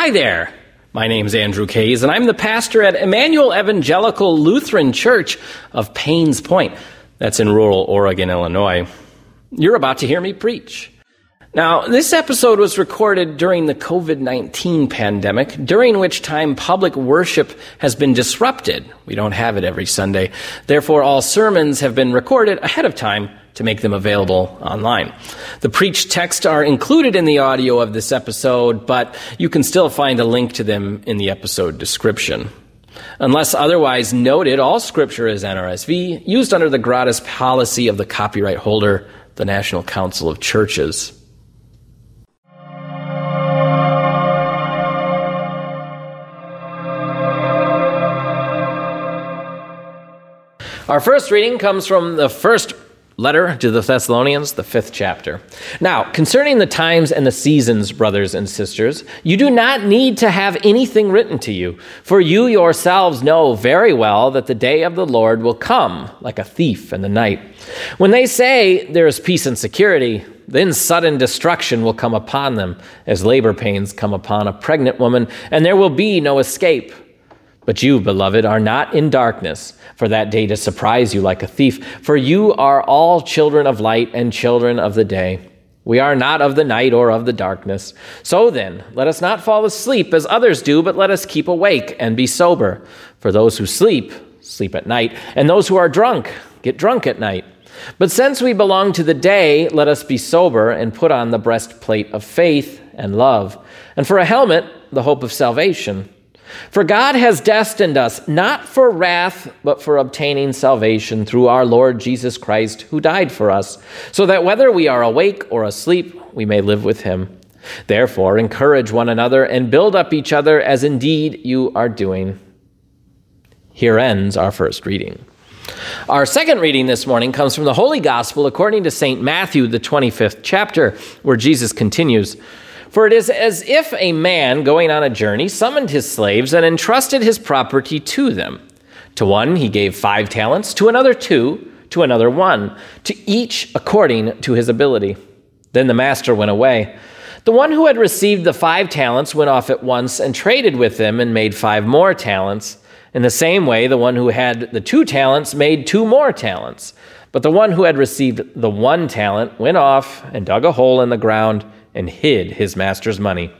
Hi there. My name's Andrew Kays, and I'm the pastor at Emmanuel Evangelical Lutheran Church of Paynes Point. That's in rural Oregon, Illinois. You're about to hear me preach. Now, this episode was recorded during the COVID 19 pandemic, during which time public worship has been disrupted. We don't have it every Sunday. Therefore, all sermons have been recorded ahead of time to make them available online. The preached texts are included in the audio of this episode, but you can still find a link to them in the episode description. Unless otherwise noted, all scripture is NRSV, used under the gratis policy of the copyright holder, the National Council of Churches. Our first reading comes from the first letter to the Thessalonians, the fifth chapter. Now, concerning the times and the seasons, brothers and sisters, you do not need to have anything written to you, for you yourselves know very well that the day of the Lord will come like a thief in the night. When they say there is peace and security, then sudden destruction will come upon them, as labor pains come upon a pregnant woman, and there will be no escape. But you, beloved, are not in darkness for that day to surprise you like a thief, for you are all children of light and children of the day. We are not of the night or of the darkness. So then, let us not fall asleep as others do, but let us keep awake and be sober. For those who sleep, sleep at night, and those who are drunk, get drunk at night. But since we belong to the day, let us be sober and put on the breastplate of faith and love, and for a helmet, the hope of salvation. For God has destined us not for wrath, but for obtaining salvation through our Lord Jesus Christ, who died for us, so that whether we are awake or asleep, we may live with him. Therefore, encourage one another and build up each other as indeed you are doing. Here ends our first reading. Our second reading this morning comes from the Holy Gospel according to St. Matthew, the 25th chapter, where Jesus continues. For it is as if a man going on a journey summoned his slaves and entrusted his property to them. To one he gave five talents, to another two, to another one, to each according to his ability. Then the master went away. The one who had received the five talents went off at once and traded with them and made five more talents. In the same way, the one who had the two talents made two more talents. But the one who had received the one talent went off and dug a hole in the ground and hid his master's money.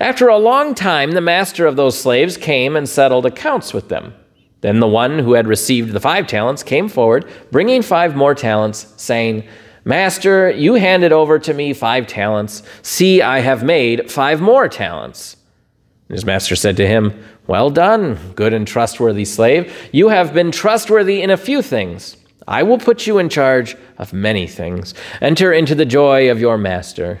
After a long time, the master of those slaves came and settled accounts with them. Then the one who had received the five talents came forward, bringing five more talents, saying, Master, you handed over to me five talents. See, I have made five more talents. His master said to him, Well done, good and trustworthy slave. You have been trustworthy in a few things. I will put you in charge of many things. Enter into the joy of your master.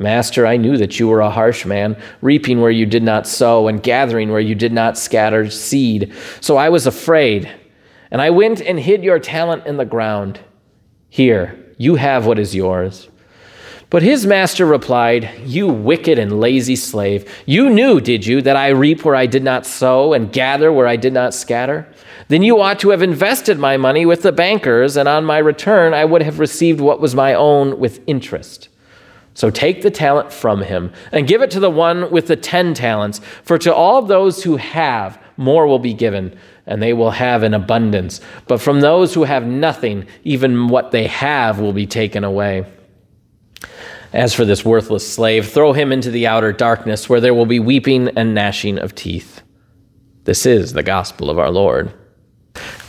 Master, I knew that you were a harsh man, reaping where you did not sow and gathering where you did not scatter seed. So I was afraid, and I went and hid your talent in the ground. Here, you have what is yours. But his master replied, You wicked and lazy slave, you knew, did you, that I reap where I did not sow and gather where I did not scatter? Then you ought to have invested my money with the bankers, and on my return I would have received what was my own with interest. So take the talent from him and give it to the one with the ten talents. For to all those who have, more will be given, and they will have in abundance. But from those who have nothing, even what they have will be taken away. As for this worthless slave, throw him into the outer darkness, where there will be weeping and gnashing of teeth. This is the gospel of our Lord.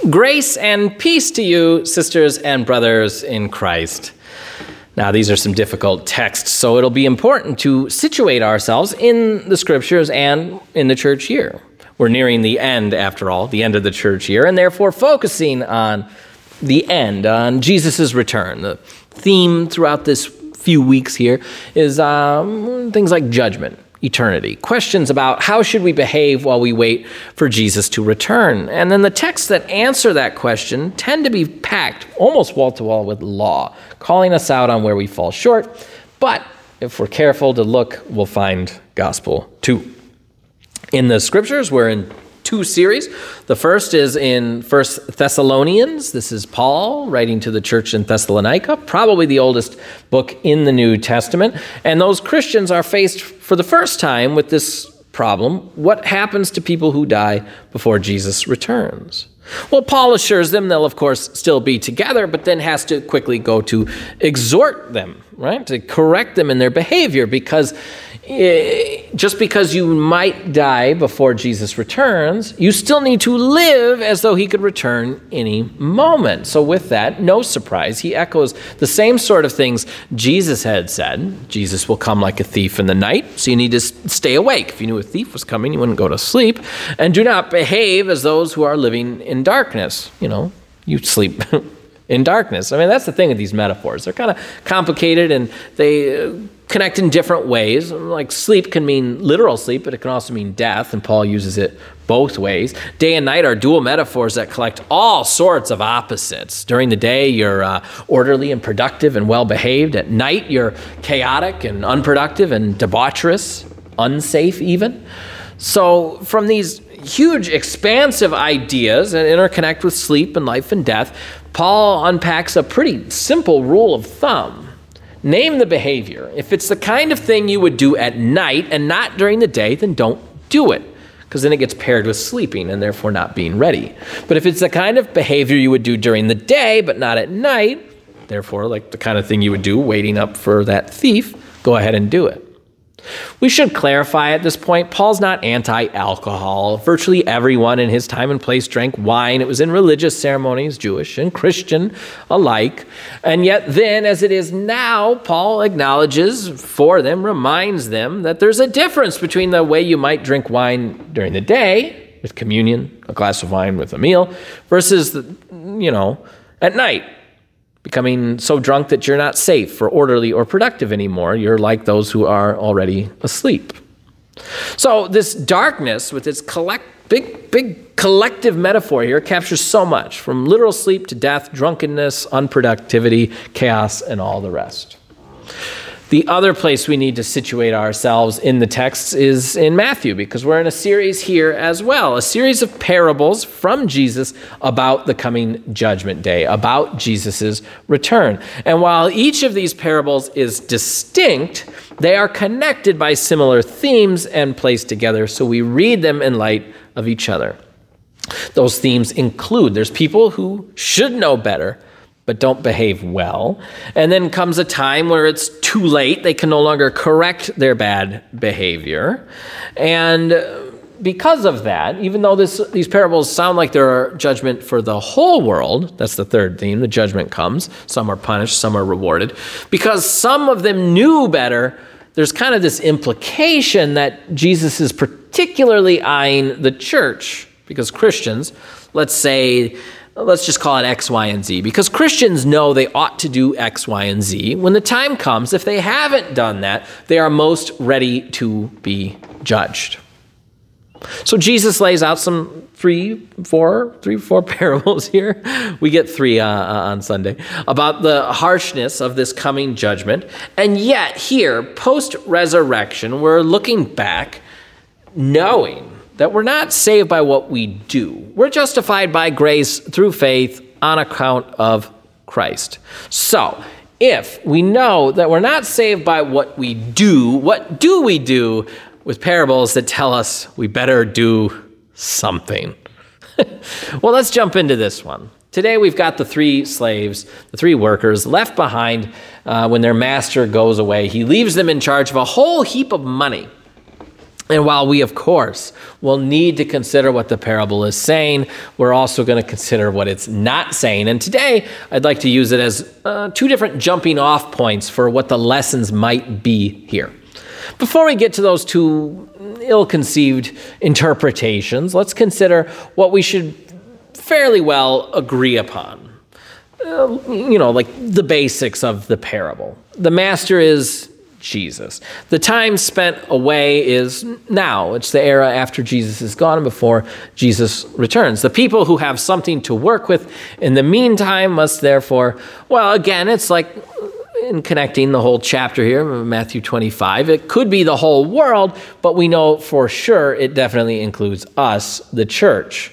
Grace and peace to you, sisters and brothers in Christ. Now, these are some difficult texts, so it'll be important to situate ourselves in the scriptures and in the church year. We're nearing the end, after all, the end of the church year, and therefore focusing on the end, on Jesus' return. The theme throughout this few weeks here is um, things like judgment, eternity. Questions about how should we behave while we wait for Jesus to return. And then the texts that answer that question tend to be packed almost wall to wall with law, calling us out on where we fall short. But if we're careful to look, we'll find gospel too. In the scriptures, we're in two series. The first is in First Thessalonians. This is Paul writing to the church in Thessalonica, probably the oldest book in the New Testament. And those Christians are faced for the first time with this problem what happens to people who die before Jesus returns? Well, Paul assures them they'll, of course, still be together, but then has to quickly go to exhort them, right? To correct them in their behavior because just because you might die before Jesus returns, you still need to live as though he could return any moment. So, with that, no surprise, he echoes the same sort of things Jesus had said. Jesus will come like a thief in the night, so you need to stay awake. If you knew a thief was coming, you wouldn't go to sleep. And do not behave as those who are living in darkness. You know, you sleep. in darkness. I mean, that's the thing with these metaphors. They're kind of complicated and they uh, connect in different ways. Like sleep can mean literal sleep, but it can also mean death, and Paul uses it both ways. Day and night are dual metaphors that collect all sorts of opposites. During the day, you're uh, orderly and productive and well behaved. At night, you're chaotic and unproductive and debaucherous, unsafe even. So, from these huge, expansive ideas that interconnect with sleep and life and death, Paul unpacks a pretty simple rule of thumb Name the behavior. If it's the kind of thing you would do at night and not during the day, then don't do it, because then it gets paired with sleeping and therefore not being ready. But if it's the kind of behavior you would do during the day but not at night, therefore, like the kind of thing you would do waiting up for that thief, go ahead and do it. We should clarify at this point Paul's not anti alcohol. Virtually everyone in his time and place drank wine. It was in religious ceremonies, Jewish and Christian alike. And yet, then, as it is now, Paul acknowledges for them, reminds them that there's a difference between the way you might drink wine during the day with communion, a glass of wine with a meal, versus, you know, at night becoming so drunk that you're not safe or orderly or productive anymore. You're like those who are already asleep. So, this darkness, with its collect, big, big collective metaphor here, captures so much from literal sleep to death, drunkenness, unproductivity, chaos, and all the rest. The other place we need to situate ourselves in the texts is in Matthew, because we're in a series here as well, a series of parables from Jesus about the coming judgment day, about Jesus' return. And while each of these parables is distinct, they are connected by similar themes and placed together, so we read them in light of each other. Those themes include there's people who should know better but don't behave well. And then comes a time where it's too late. They can no longer correct their bad behavior. And because of that, even though this, these parables sound like they're judgment for the whole world, that's the third theme, the judgment comes. Some are punished, some are rewarded. Because some of them knew better, there's kind of this implication that Jesus is particularly eyeing the church. Because Christians, let's say, let's just call it X, Y, and Z, because Christians know they ought to do X, Y, and Z. When the time comes, if they haven't done that, they are most ready to be judged. So Jesus lays out some three, four, three, four parables here. We get three uh, uh, on Sunday about the harshness of this coming judgment. And yet, here, post resurrection, we're looking back knowing that we're not saved by what we do. We're justified by grace through faith on account of Christ. So, if we know that we're not saved by what we do, what do we do with parables that tell us we better do something? well, let's jump into this one. Today we've got the three slaves, the three workers left behind uh, when their master goes away. He leaves them in charge of a whole heap of money. And while we, of course, will need to consider what the parable is saying, we're also going to consider what it's not saying. And today, I'd like to use it as uh, two different jumping off points for what the lessons might be here. Before we get to those two ill conceived interpretations, let's consider what we should fairly well agree upon. Uh, you know, like the basics of the parable. The master is Jesus. The time spent away is now. It's the era after Jesus is gone and before Jesus returns. The people who have something to work with in the meantime must therefore, well, again, it's like in connecting the whole chapter here, Matthew 25, it could be the whole world, but we know for sure it definitely includes us, the church.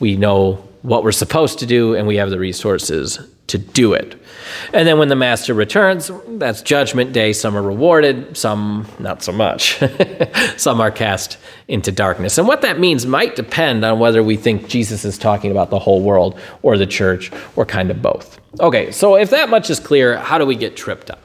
We know what we're supposed to do and we have the resources to do it. And then when the master returns, that's judgment day. Some are rewarded, some not so much. some are cast into darkness. And what that means might depend on whether we think Jesus is talking about the whole world or the church or kind of both. Okay, so if that much is clear, how do we get tripped up?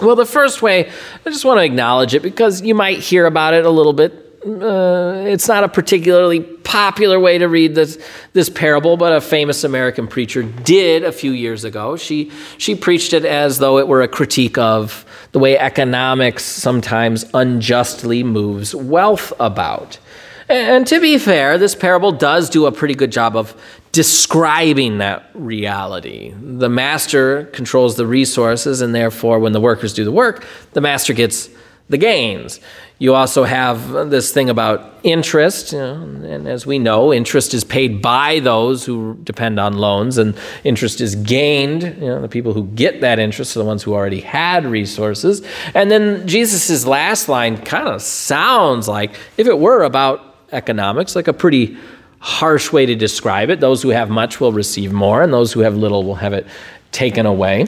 Well, the first way, I just want to acknowledge it because you might hear about it a little bit uh, it's not a particularly popular way to read this this parable, but a famous American preacher did a few years ago. She she preached it as though it were a critique of the way economics sometimes unjustly moves wealth about. And, and to be fair, this parable does do a pretty good job of describing that reality. The master controls the resources, and therefore, when the workers do the work, the master gets the gains. You also have this thing about interest, you know, and as we know, interest is paid by those who depend on loans, and interest is gained. You know, the people who get that interest are the ones who already had resources. And then Jesus' last line kind of sounds like, if it were about economics, like a pretty harsh way to describe it. Those who have much will receive more, and those who have little will have it taken away.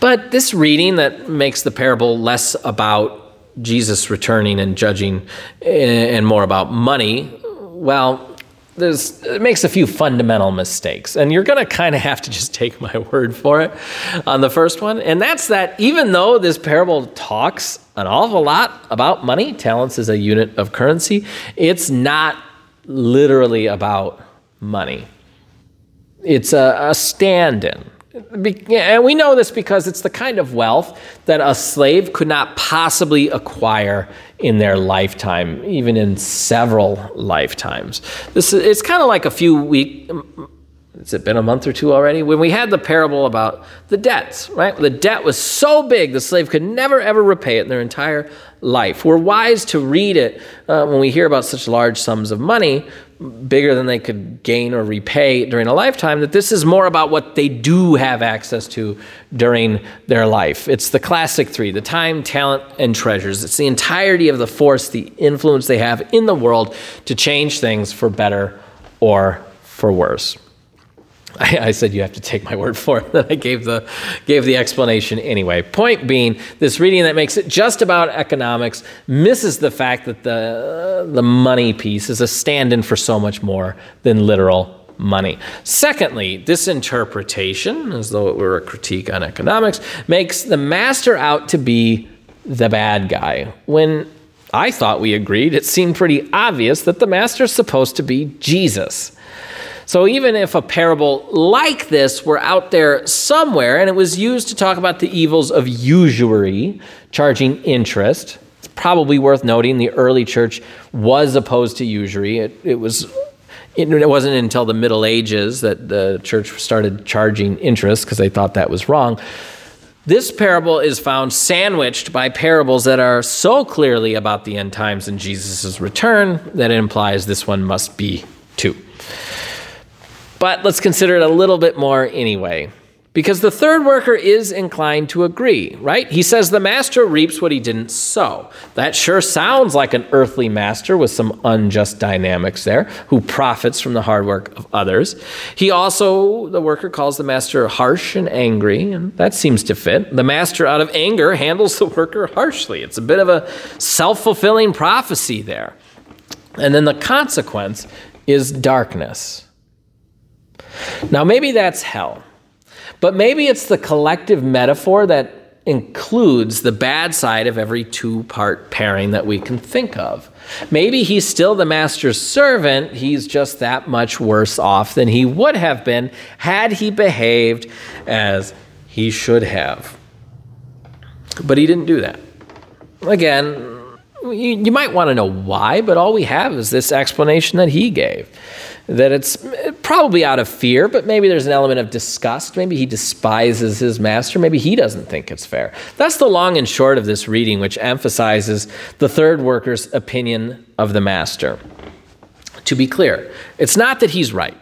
But this reading that makes the parable less about Jesus returning and judging eh, and more about money, well, there's, it makes a few fundamental mistakes. And you're going to kind of have to just take my word for it on the first one. And that's that even though this parable talks an awful lot about money, talents is a unit of currency, it's not literally about money. It's a, a stand in. And we know this because it's the kind of wealth that a slave could not possibly acquire in their lifetime, even in several lifetimes. This is, it's kind of like a few weeks. Has it been a month or two already? When we had the parable about the debts, right? The debt was so big the slave could never ever repay it in their entire life. We're wise to read it uh, when we hear about such large sums of money bigger than they could gain or repay during a lifetime, that this is more about what they do have access to during their life. It's the classic three the time, talent, and treasures. It's the entirety of the force, the influence they have in the world to change things for better or for worse. I, I, said you have to take my word for it. That I gave the gave the explanation anyway. Point being, this reading that makes it just about economics misses the fact that the the money piece is a stand-in for so much more than literal money. Secondly, this interpretation, as though it were a critique on economics, makes the master out to be the bad guy. When I thought we agreed, it seemed pretty obvious that the master is supposed to be Jesus. So even if a parable like this were out there somewhere and it was used to talk about the evils of usury, charging interest, it's probably worth noting the early church was opposed to usury. It, it was it wasn't until the Middle Ages that the church started charging interest because they thought that was wrong. This parable is found sandwiched by parables that are so clearly about the end times and Jesus' return that it implies this one must be too. But let's consider it a little bit more anyway. Because the third worker is inclined to agree, right? He says the master reaps what he didn't sow. That sure sounds like an earthly master with some unjust dynamics there, who profits from the hard work of others. He also, the worker calls the master harsh and angry, and that seems to fit. The master, out of anger, handles the worker harshly. It's a bit of a self fulfilling prophecy there. And then the consequence is darkness. Now, maybe that's hell, but maybe it's the collective metaphor that includes the bad side of every two part pairing that we can think of. Maybe he's still the master's servant, he's just that much worse off than he would have been had he behaved as he should have. But he didn't do that. Again, You, you might want to know why, but all we have is this explanation that he gave that it's probably out of fear, but maybe there's an element of disgust. Maybe he despises his master. Maybe he doesn't think it's fair. That's the long and short of this reading, which emphasizes the third worker's opinion of the master. To be clear, it's not that he's right.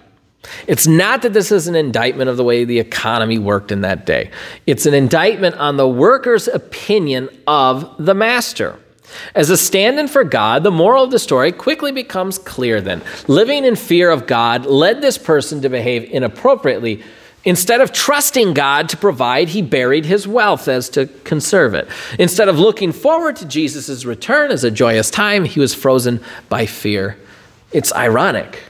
It's not that this is an indictment of the way the economy worked in that day. It's an indictment on the worker's opinion of the master. As a stand in for God, the moral of the story quickly becomes clear then. Living in fear of God led this person to behave inappropriately. Instead of trusting God to provide, he buried his wealth as to conserve it. Instead of looking forward to Jesus' return as a joyous time, he was frozen by fear. It's ironic.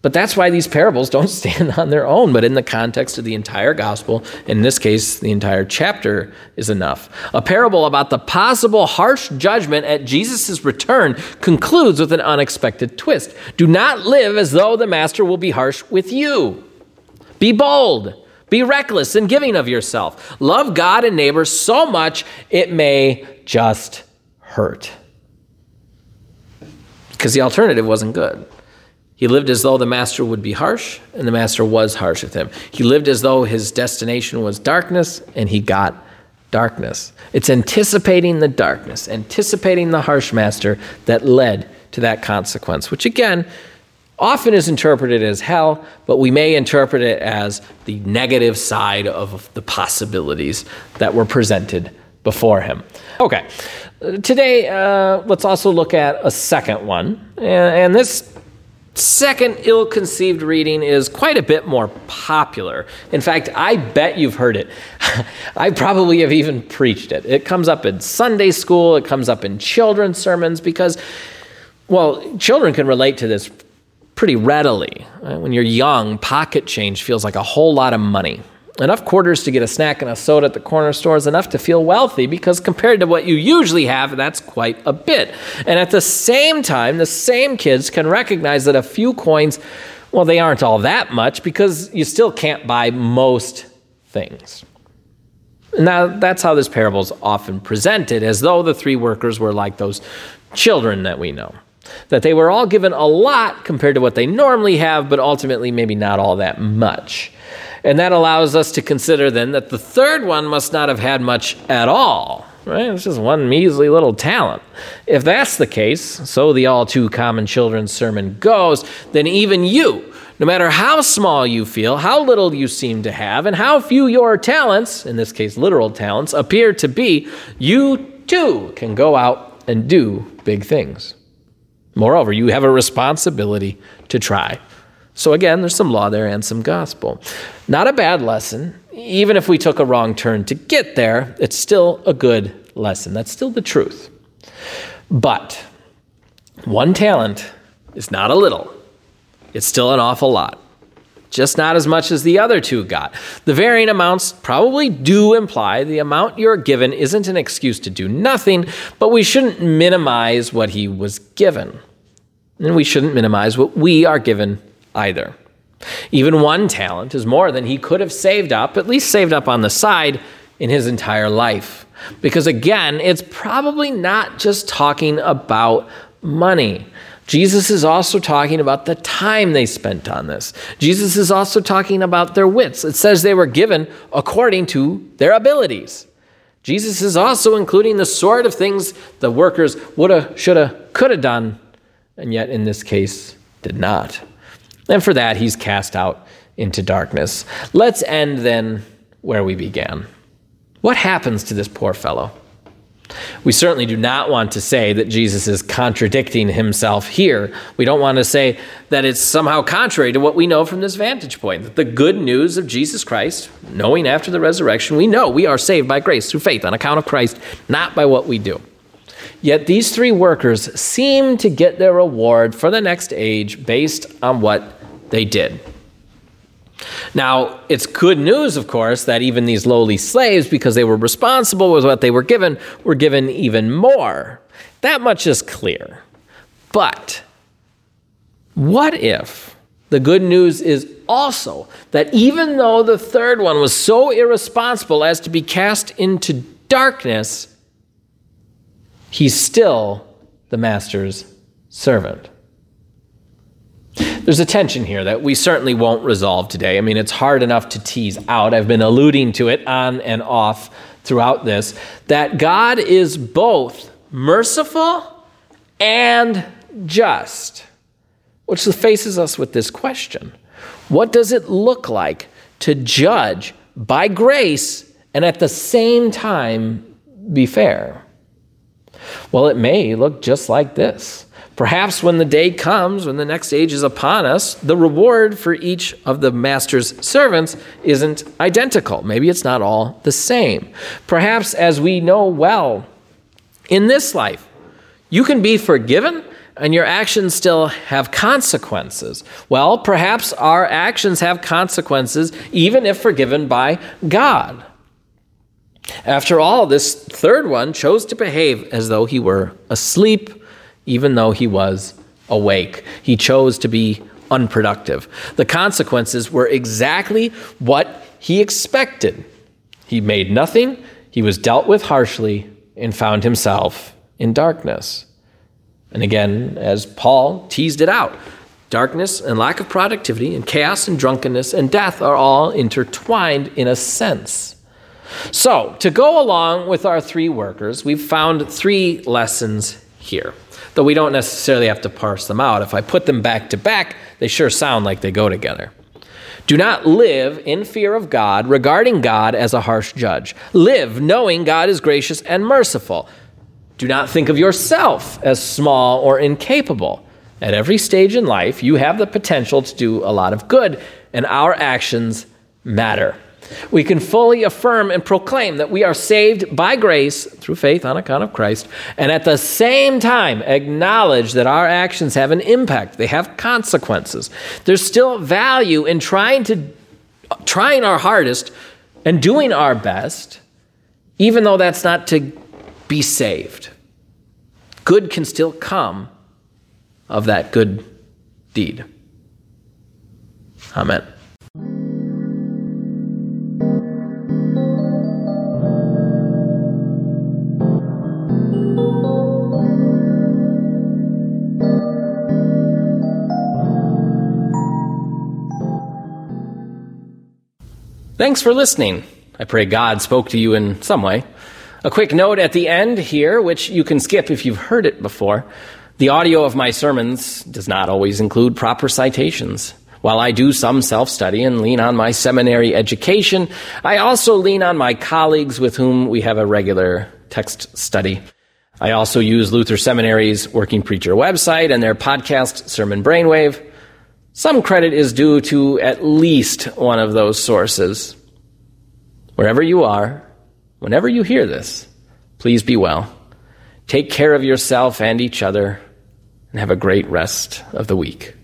But that's why these parables don't stand on their own, but in the context of the entire gospel, in this case, the entire chapter is enough. A parable about the possible harsh judgment at Jesus' return concludes with an unexpected twist. Do not live as though the master will be harsh with you. Be bold, be reckless in giving of yourself. Love God and neighbor so much it may just hurt. Because the alternative wasn't good. He lived as though the master would be harsh, and the master was harsh with him. He lived as though his destination was darkness, and he got darkness. It's anticipating the darkness, anticipating the harsh master that led to that consequence, which again, often is interpreted as hell, but we may interpret it as the negative side of the possibilities that were presented before him. Okay, today uh, let's also look at a second one, and, and this Second ill conceived reading is quite a bit more popular. In fact, I bet you've heard it. I probably have even preached it. It comes up in Sunday school, it comes up in children's sermons because, well, children can relate to this pretty readily. Uh, when you're young, pocket change feels like a whole lot of money. Enough quarters to get a snack and a soda at the corner store is enough to feel wealthy because compared to what you usually have, that's quite a bit. And at the same time, the same kids can recognize that a few coins, well, they aren't all that much because you still can't buy most things. Now, that's how this parable is often presented, as though the three workers were like those children that we know. That they were all given a lot compared to what they normally have, but ultimately maybe not all that much. And that allows us to consider then that the third one must not have had much at all. Right? It's just one measly little talent. If that's the case, so the all too common children's sermon goes, then even you, no matter how small you feel, how little you seem to have, and how few your talents, in this case literal talents, appear to be, you too can go out and do big things. Moreover, you have a responsibility to try. So again, there's some law there and some gospel. Not a bad lesson. Even if we took a wrong turn to get there, it's still a good lesson. That's still the truth. But one talent is not a little, it's still an awful lot. Just not as much as the other two got. The varying amounts probably do imply the amount you're given isn't an excuse to do nothing, but we shouldn't minimize what he was given. And we shouldn't minimize what we are given either. Even one talent is more than he could have saved up, at least saved up on the side, in his entire life. Because again, it's probably not just talking about money. Jesus is also talking about the time they spent on this. Jesus is also talking about their wits. It says they were given according to their abilities. Jesus is also including the sort of things the workers woulda, shoulda, coulda done, and yet in this case did not. And for that, he's cast out into darkness. Let's end then where we began. What happens to this poor fellow? We certainly do not want to say that Jesus is contradicting himself here. We don't want to say that it's somehow contrary to what we know from this vantage point. That the good news of Jesus Christ, knowing after the resurrection, we know we are saved by grace through faith on account of Christ, not by what we do. Yet these three workers seem to get their reward for the next age based on what they did. Now, it's good news, of course, that even these lowly slaves, because they were responsible with what they were given, were given even more. That much is clear. But what if the good news is also that even though the third one was so irresponsible as to be cast into darkness, he's still the master's servant. There's a tension here that we certainly won't resolve today. I mean, it's hard enough to tease out. I've been alluding to it on and off throughout this that God is both merciful and just, which faces us with this question What does it look like to judge by grace and at the same time be fair? Well, it may look just like this. Perhaps when the day comes, when the next age is upon us, the reward for each of the master's servants isn't identical. Maybe it's not all the same. Perhaps, as we know well, in this life, you can be forgiven and your actions still have consequences. Well, perhaps our actions have consequences even if forgiven by God. After all, this third one chose to behave as though he were asleep even though he was awake. He chose to be unproductive. The consequences were exactly what he expected. He made nothing, he was dealt with harshly, and found himself in darkness. And again, as Paul teased it out, darkness and lack of productivity, and chaos and drunkenness and death are all intertwined in a sense. So, to go along with our three workers, we've found three lessons here though we don't necessarily have to parse them out. If I put them back to back, they sure sound like they go together. Do not live in fear of God, regarding God as a harsh judge. Live knowing God is gracious and merciful. Do not think of yourself as small or incapable. At every stage in life, you have the potential to do a lot of good, and our actions matter. We can fully affirm and proclaim that we are saved by grace through faith on account of Christ, and at the same time acknowledge that our actions have an impact. They have consequences. There's still value in trying to trying our hardest and doing our best, even though that's not to be saved. Good can still come of that good deed. Amen. Thanks for listening. I pray God spoke to you in some way. A quick note at the end here, which you can skip if you've heard it before. The audio of my sermons does not always include proper citations. While I do some self study and lean on my seminary education, I also lean on my colleagues with whom we have a regular text study. I also use Luther Seminary's Working Preacher website and their podcast, Sermon Brainwave. Some credit is due to at least one of those sources. Wherever you are, whenever you hear this, please be well. Take care of yourself and each other, and have a great rest of the week.